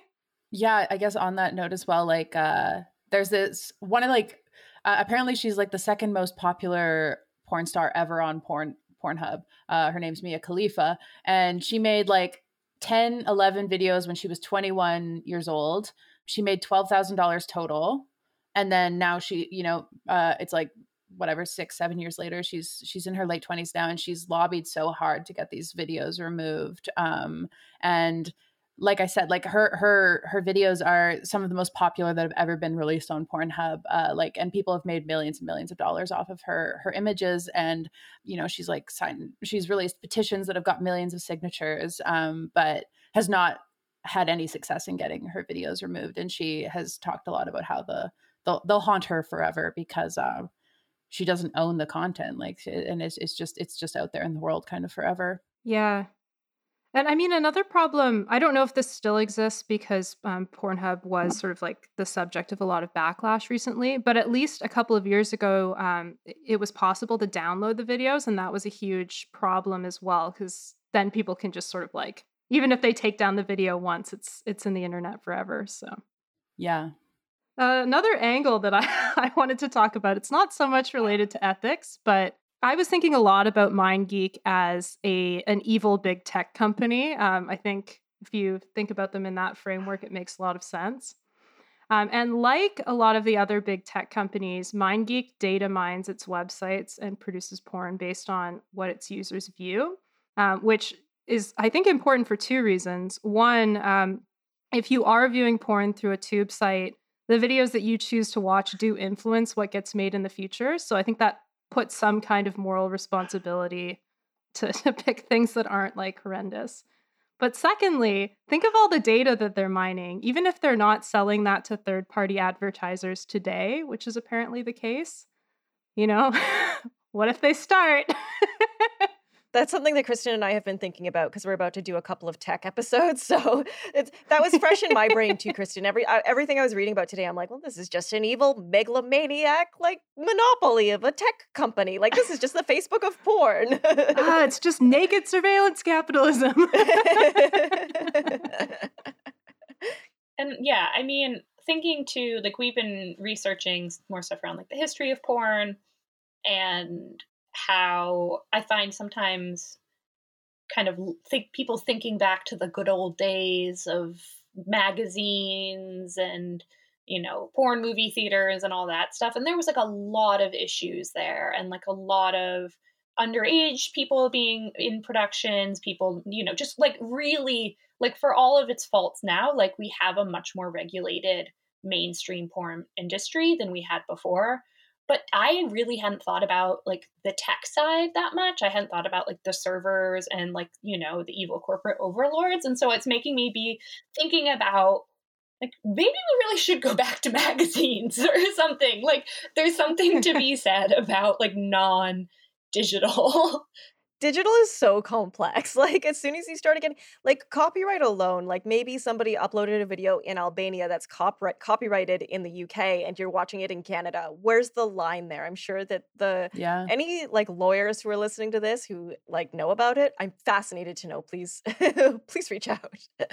yeah i guess on that note as well like uh there's this one of like uh, apparently she's like the second most popular porn star ever on porn pornhub uh her name's mia khalifa and she made like 10 11 videos when she was 21 years old she made $12000 total and then now she you know uh it's like whatever six seven years later she's she's in her late 20s now and she's lobbied so hard to get these videos removed um and like I said, like her her her videos are some of the most popular that have ever been released on Pornhub. Uh, like, and people have made millions and millions of dollars off of her her images. And you know, she's like signed, she's released petitions that have got millions of signatures, um, but has not had any success in getting her videos removed. And she has talked a lot about how the they'll they'll haunt her forever because uh, she doesn't own the content. Like, and it's it's just it's just out there in the world kind of forever. Yeah. And I mean, another problem, I don't know if this still exists because um, Pornhub was sort of like the subject of a lot of backlash recently, but at least a couple of years ago, um, it was possible to download the videos. And that was a huge problem as well, because then people can just sort of like even if they take down the video once, it's it's in the internet forever. So Yeah. Uh, another angle that I, I wanted to talk about, it's not so much related to ethics, but I was thinking a lot about MindGeek as a an evil big tech company. Um, I think if you think about them in that framework, it makes a lot of sense. Um, and like a lot of the other big tech companies, MindGeek data mines its websites and produces porn based on what its users view, um, which is, I think, important for two reasons. One, um, if you are viewing porn through a tube site, the videos that you choose to watch do influence what gets made in the future. So I think that puts some kind of moral responsibility to, to pick things that aren't like horrendous. But secondly, think of all the data that they're mining, even if they're not selling that to third party advertisers today, which is apparently the case. You know, what if they start? That's something that Kristen and I have been thinking about because we're about to do a couple of tech episodes. So it's that was fresh in my brain too, Kristen. Every uh, everything I was reading about today, I'm like, well, this is just an evil megalomaniac like monopoly of a tech company. Like this is just the Facebook of porn. ah, it's just naked surveillance capitalism. and yeah, I mean, thinking too, like we've been researching more stuff around like the history of porn and how I find sometimes kind of think people thinking back to the good old days of magazines and you know porn movie theaters and all that stuff and there was like a lot of issues there and like a lot of underage people being in productions people you know just like really like for all of its faults now like we have a much more regulated mainstream porn industry than we had before but I really hadn't thought about like the tech side that much. I hadn't thought about like the servers and like, you know, the evil corporate overlords. And so it's making me be thinking about like maybe we really should go back to magazines or something. Like there's something to be said about like non digital digital is so complex. Like as soon as you start getting like copyright alone, like maybe somebody uploaded a video in Albania that's copyright copyrighted in the UK and you're watching it in Canada. Where's the line there? I'm sure that the Yeah. any like lawyers who are listening to this who like know about it, I'm fascinated to know. Please please reach out.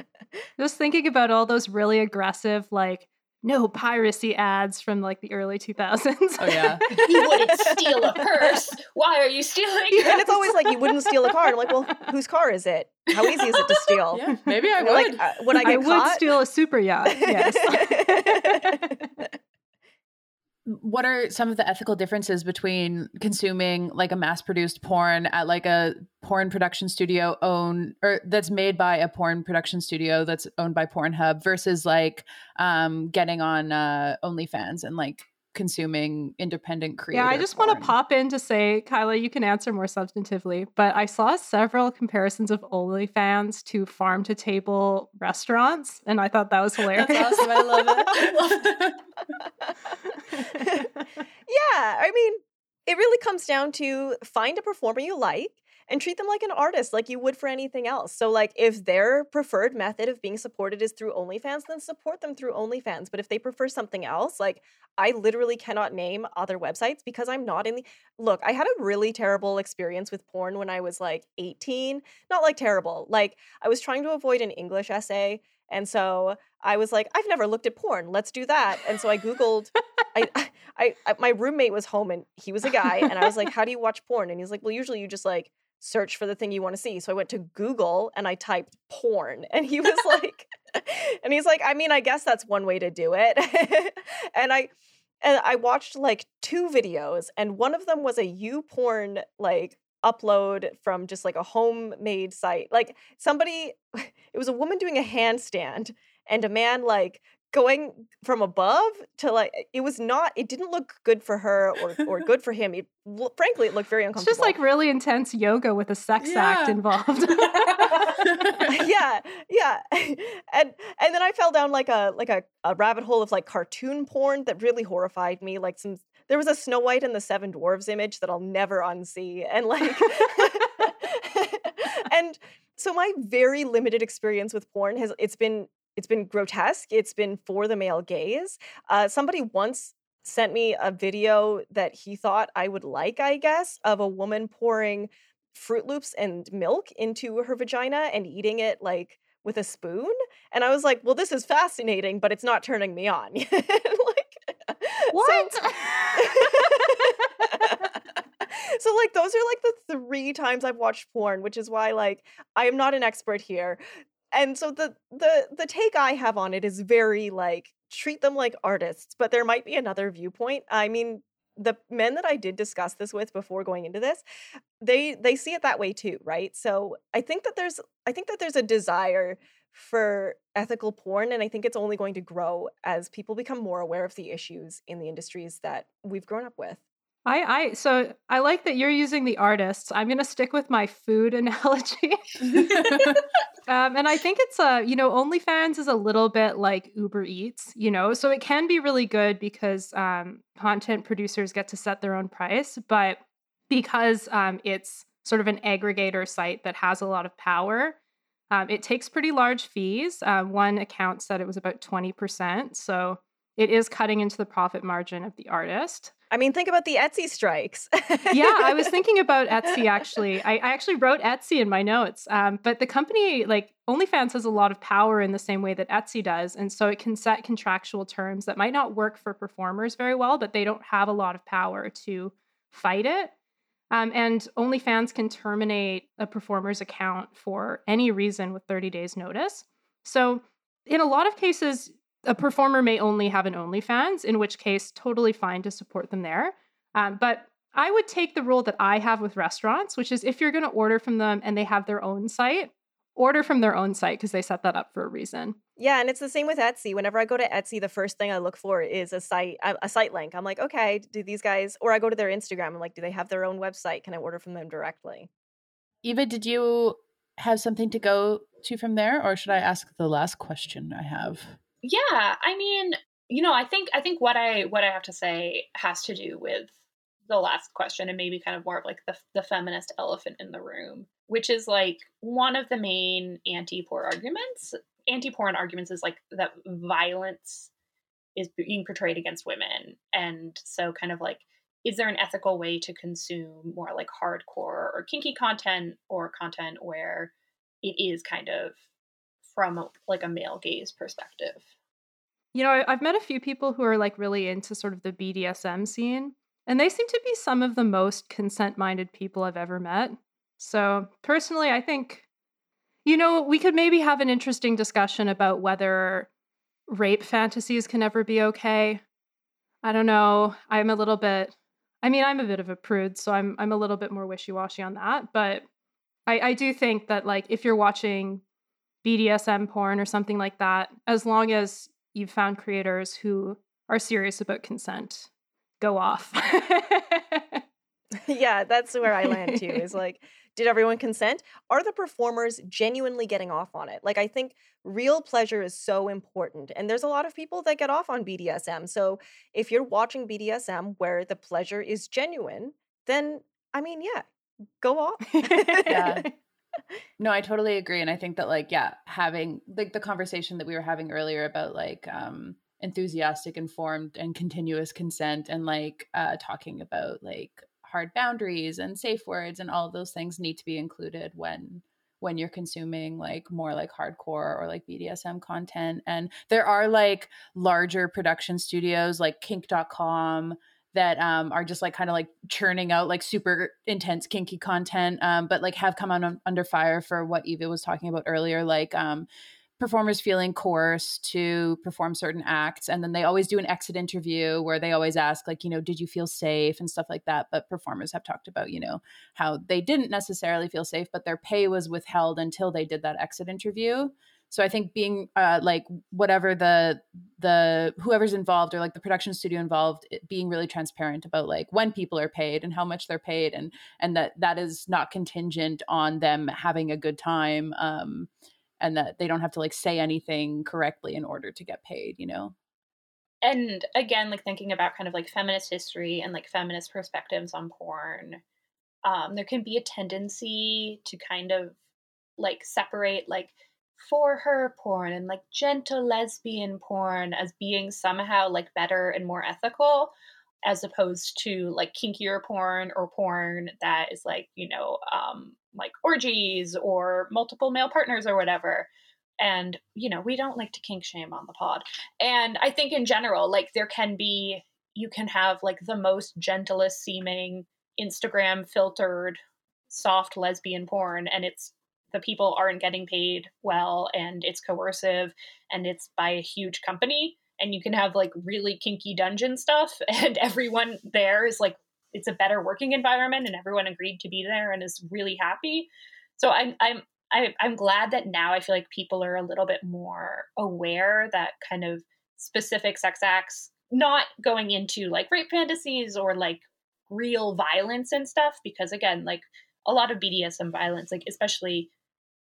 Just thinking about all those really aggressive, like, no piracy ads from like the early 2000s. Oh yeah. you wouldn't steal a purse. Why are you stealing? and it's always like you wouldn't steal a car. I'm like, well, whose car is it? How easy is it to steal? Yeah. Maybe I would. they're like, uh, would I get I would caught? steal a super yacht. Yes. what are some of the ethical differences between consuming like a mass produced porn at like a porn production studio owned or that's made by a porn production studio that's owned by Pornhub versus like um getting on uh OnlyFans and like consuming independent creator Yeah, I just want to pop in to say, Kyla, you can answer more substantively, but I saw several comparisons of OnlyFans to farm to table restaurants, and I thought that was hilarious. That's awesome. I love it. yeah, I mean, it really comes down to find a performer you like and treat them like an artist, like you would for anything else. So, like, if their preferred method of being supported is through OnlyFans, then support them through OnlyFans. But if they prefer something else, like, I literally cannot name other websites because I'm not in the. Look, I had a really terrible experience with porn when I was like 18. Not like terrible, like, I was trying to avoid an English essay. And so I was like, I've never looked at porn. Let's do that. And so I Googled, I, I, I, my roommate was home and he was a guy. And I was like, how do you watch porn? And he's like, well, usually you just like search for the thing you want to see. So I went to Google and I typed porn. And he was like, and he's like, I mean, I guess that's one way to do it. and I, and I watched like two videos, and one of them was a YouPorn like upload from just like a homemade site. Like somebody, it was a woman doing a handstand and a man like going from above to like it was not it didn't look good for her or or good for him. It frankly it looked very It's uncomfortable. just like really intense yoga with a sex act involved. yeah yeah. And and then i fell down like a like a, a rabbit hole of like cartoon porn that really horrified me like some there was a snow white and the seven dwarves image that i'll never unsee and like and so my very limited experience with porn has it's been it's been grotesque it's been for the male gaze uh, somebody once sent me a video that he thought i would like i guess of a woman pouring Froot Loops and milk into her vagina and eating it like with a spoon. And I was like, well, this is fascinating, but it's not turning me on. like, What? So, so like those are like the three times I've watched porn, which is why like I am not an expert here. And so the the the take I have on it is very like treat them like artists, but there might be another viewpoint. I mean, the men that I did discuss this with before going into this, they they see it that way too, right? So I think that there's I think that there's a desire for ethical porn and I think it's only going to grow as people become more aware of the issues in the industries that we've grown up with. I, I so I like that you're using the artists. I'm gonna stick with my food analogy. um, and I think it's a, you know, OnlyFans is a little bit like Uber Eats, you know, so it can be really good because um, content producers get to set their own price, but because um, it's sort of an aggregator site that has a lot of power, um, it takes pretty large fees. Uh, one account said it was about 20%. So it is cutting into the profit margin of the artist. I mean, think about the Etsy strikes. yeah, I was thinking about Etsy actually. I, I actually wrote Etsy in my notes, um, but the company, like OnlyFans, has a lot of power in the same way that Etsy does. And so it can set contractual terms that might not work for performers very well, but they don't have a lot of power to fight it. Um, and OnlyFans can terminate a performer's account for any reason with 30 days' notice. So, in a lot of cases, a performer may only have an OnlyFans, in which case, totally fine to support them there. Um, but I would take the rule that I have with restaurants, which is if you're going to order from them and they have their own site, order from their own site because they set that up for a reason. Yeah, and it's the same with Etsy. Whenever I go to Etsy, the first thing I look for is a site a a site link. I'm like, okay, do these guys or I go to their Instagram, I'm like, do they have their own website? Can I order from them directly? Eva, did you have something to go to from there, or should I ask the last question I have? Yeah, I mean, you know, I think I think what I what I have to say has to do with the last question and maybe kind of more of like the the feminist elephant in the room, which is like one of the main anti-porn arguments. Anti-porn arguments is like that violence is being portrayed against women, and so kind of like is there an ethical way to consume more like hardcore or kinky content or content where it is kind of from like a male gaze perspective You know, I've met a few people who are like really into sort of the BDSM scene, and they seem to be some of the most consent minded people I've ever met. So, personally, I think, you know, we could maybe have an interesting discussion about whether rape fantasies can ever be okay. I don't know. I'm a little bit, I mean, I'm a bit of a prude, so I'm, I'm a little bit more wishy washy on that. But I, I do think that, like, if you're watching BDSM porn or something like that, as long as you've found creators who are serious about consent, go off. yeah, that's where I land too. Is like, did everyone consent? Are the performers genuinely getting off on it? Like, I think real pleasure is so important. And there's a lot of people that get off on BDSM. So if you're watching BDSM where the pleasure is genuine, then I mean, yeah, go off. Yeah. No, I totally agree. And I think that like, yeah, having like the conversation that we were having earlier about like um enthusiastic, informed, and continuous consent and like uh talking about like hard boundaries and safe words and all those things need to be included when when you're consuming like more like hardcore or like BDSM content. And there are like larger production studios like kink.com that um, are just like kind of like churning out like super intense kinky content, um, but like have come on under fire for what Eva was talking about earlier, like um, performers feeling coerced to perform certain acts, and then they always do an exit interview where they always ask like, you know, did you feel safe and stuff like that. But performers have talked about, you know, how they didn't necessarily feel safe, but their pay was withheld until they did that exit interview so i think being uh, like whatever the the whoever's involved or like the production studio involved being really transparent about like when people are paid and how much they're paid and and that that is not contingent on them having a good time um and that they don't have to like say anything correctly in order to get paid you know? And again like thinking about kind of like feminist history and like feminist perspectives on porn um there can be a tendency to kind of like separate like for her porn and like gentle lesbian porn as being somehow like better and more ethical as opposed to like kinkier porn or porn that is like you know um like orgies or multiple male partners or whatever. And you know we don't like to kink shame on the pod. And i think in general like there can be you can have like the most gentlest seeming instagram filtered soft lesbian porn and it's the people aren't getting paid well and it's coercive and it's by a huge company and you can have like really kinky dungeon stuff and everyone there is like it's a better working environment and everyone agreed to be there and is really happy. So i'm i'm I, i'm glad that now i feel like people are a little bit more aware that kind of specific sex acts not going into like rape fantasies or like real violence and stuff because again like a lot of bdsm violence like especially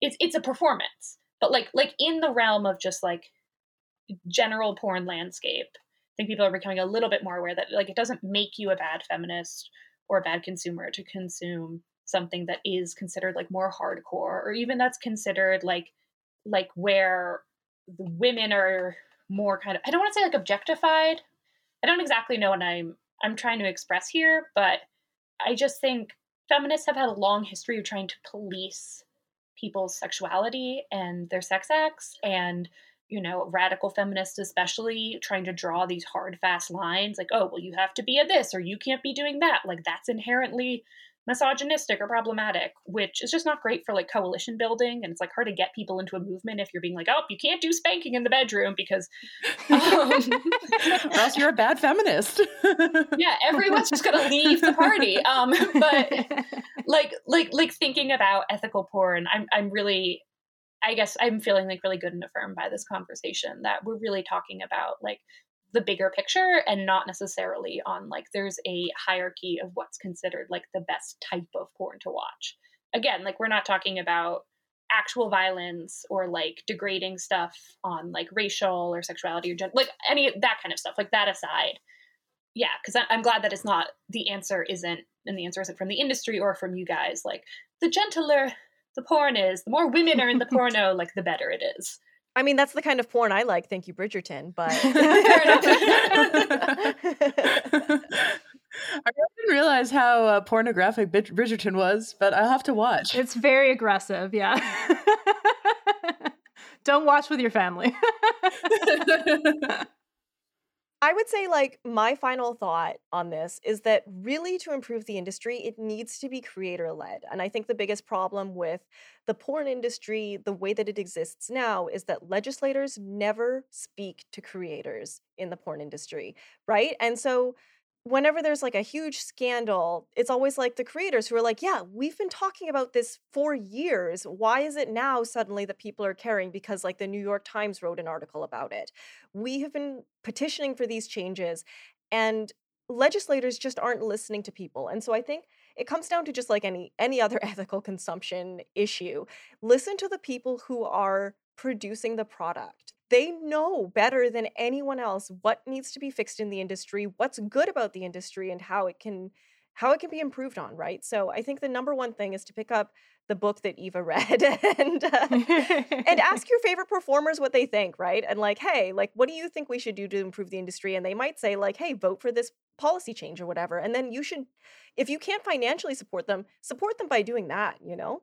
it's it's a performance. But like like in the realm of just like general porn landscape i think people are becoming a little bit more aware that like it doesn't make you a bad feminist or a bad consumer to consume something that is considered like more hardcore or even that's considered like like where the women are more kind of i don't want to say like objectified. I don't exactly know what i'm i'm trying to express here but i just think feminists have had a long history of trying to police people's sexuality and their sex acts and you know radical feminists especially trying to draw these hard fast lines like oh well you have to be a this or you can't be doing that. Like that's inherently misogynistic or problematic which is just not great for like coalition building and it's like hard to get people into a movement if you're being like oh you can't do spanking in the bedroom because um, or else you're a bad feminist. Yeah everyone's just gonna leave the party um but like like like thinking about ethical porn i'm i'm really I guess I'm feeling like really good and affirmed by this conversation that we're really talking about like the bigger picture and not necessarily on like there's a hierarchy of what's considered like the best type of porn to watch. Again, like we're not talking about actual violence or like degrading stuff on like racial or sexuality or gender, like any that kind of stuff. Like that aside, yeah, because I'm glad that it's not the answer isn't and the answer isn't from the industry or from you guys. Like the gentler the porn is, the more women are in the porno, like the better it is. I mean, that's the kind of porn I like. Thank you, Bridgerton. But I didn't realize how uh, pornographic Bridgerton was, but I'll have to watch. It's very aggressive, yeah. Don't watch with your family. I would say, like, my final thought on this is that really to improve the industry, it needs to be creator led. And I think the biggest problem with the porn industry, the way that it exists now, is that legislators never speak to creators in the porn industry, right? And so whenever there's like a huge scandal, it's always like the creators who are like, yeah, we've been talking about this for years. Why is it now suddenly that people are caring? Because like the New York Times wrote an article about it. We have been petitioning for these changes and legislators just aren't listening to people. And so I think it comes down to just like any any other ethical consumption issue. Listen to the people who are producing the product they know better than anyone else what needs to be fixed in the industry, what's good about the industry and how it can how it can be improved on, right? So I think the number one thing is to pick up the book that Eva read and uh, and ask your favorite performers what they think, right? And like, hey, like what do you think we should do to improve the industry? And they might say like, hey, vote for this policy change or whatever. And then you should if you can't financially support them, support them by doing that, you know?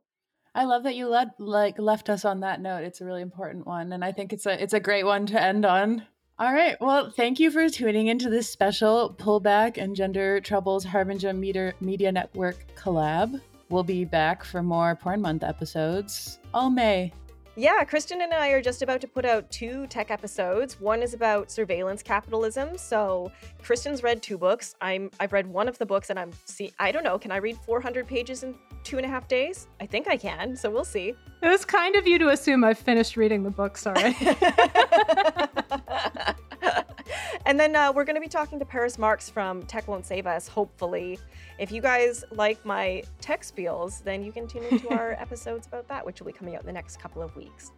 I love that you led like left us on that note. It's a really important one, and I think it's a it's a great one to end on. All right. Well, thank you for tuning into this special pullback and gender troubles Harbinger Media, Media Network collab. We'll be back for more Porn Month episodes all May. Yeah, Kristen and I are just about to put out two tech episodes. One is about surveillance capitalism. So Kristen's read two books. I'm I've read one of the books, and I'm see. I don't know. Can I read 400 pages in two and a half days? I think I can. So we'll see. It was kind of you to assume I've finished reading the books already. and then uh, we're going to be talking to Paris Marx from Tech Won't Save Us, hopefully. If you guys like my tech spiels, then you can tune into our episodes about that, which will be coming out in the next couple of weeks.